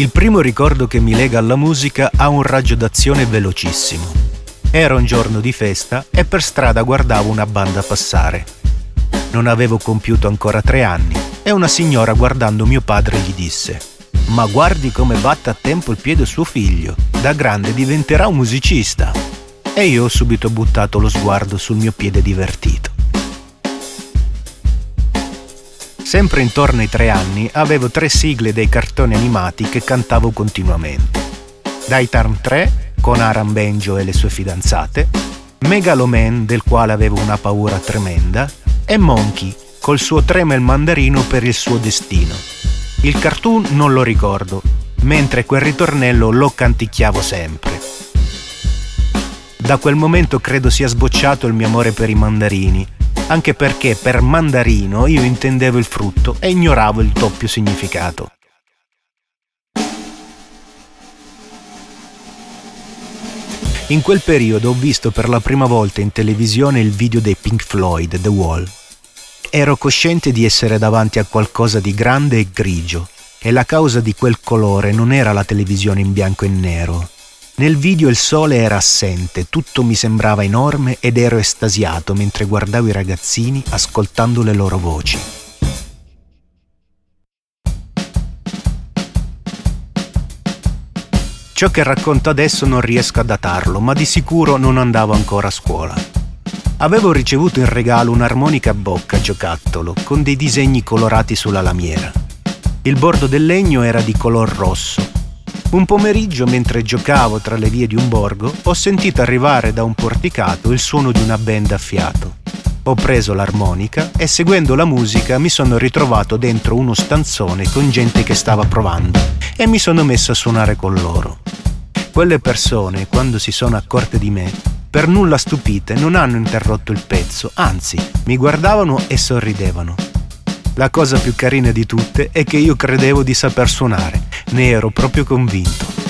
Il primo ricordo che mi lega alla musica ha un raggio d'azione velocissimo. Era un giorno di festa e per strada guardavo una banda passare. Non avevo compiuto ancora tre anni e una signora guardando mio padre gli disse Ma guardi come batte a tempo il piede suo figlio, da grande diventerà un musicista. E io ho subito buttato lo sguardo sul mio piede divertito. Sempre intorno ai tre anni avevo tre sigle dei cartoni animati che cantavo continuamente. Daitarn 3 con Aram Benjo e le sue fidanzate, Megaloman del quale avevo una paura tremenda e Monkey col suo tremel mandarino per il suo destino. Il cartoon non lo ricordo, mentre quel ritornello lo canticchiavo sempre. Da quel momento credo sia sbocciato il mio amore per i mandarini anche perché per mandarino io intendevo il frutto e ignoravo il doppio significato. In quel periodo ho visto per la prima volta in televisione il video dei Pink Floyd, The Wall. Ero cosciente di essere davanti a qualcosa di grande e grigio, e la causa di quel colore non era la televisione in bianco e nero, nel video il sole era assente, tutto mi sembrava enorme ed ero estasiato mentre guardavo i ragazzini ascoltando le loro voci. Ciò che racconto adesso non riesco a datarlo, ma di sicuro non andavo ancora a scuola. Avevo ricevuto in regalo un'armonica a bocca giocattolo con dei disegni colorati sulla lamiera. Il bordo del legno era di color rosso un pomeriggio, mentre giocavo tra le vie di un borgo, ho sentito arrivare da un porticato il suono di una band a fiato. Ho preso l'armonica e seguendo la musica mi sono ritrovato dentro uno stanzone con gente che stava provando e mi sono messo a suonare con loro. Quelle persone, quando si sono accorte di me, per nulla stupite, non hanno interrotto il pezzo, anzi, mi guardavano e sorridevano. La cosa più carina di tutte è che io credevo di saper suonare ne ero proprio convinto.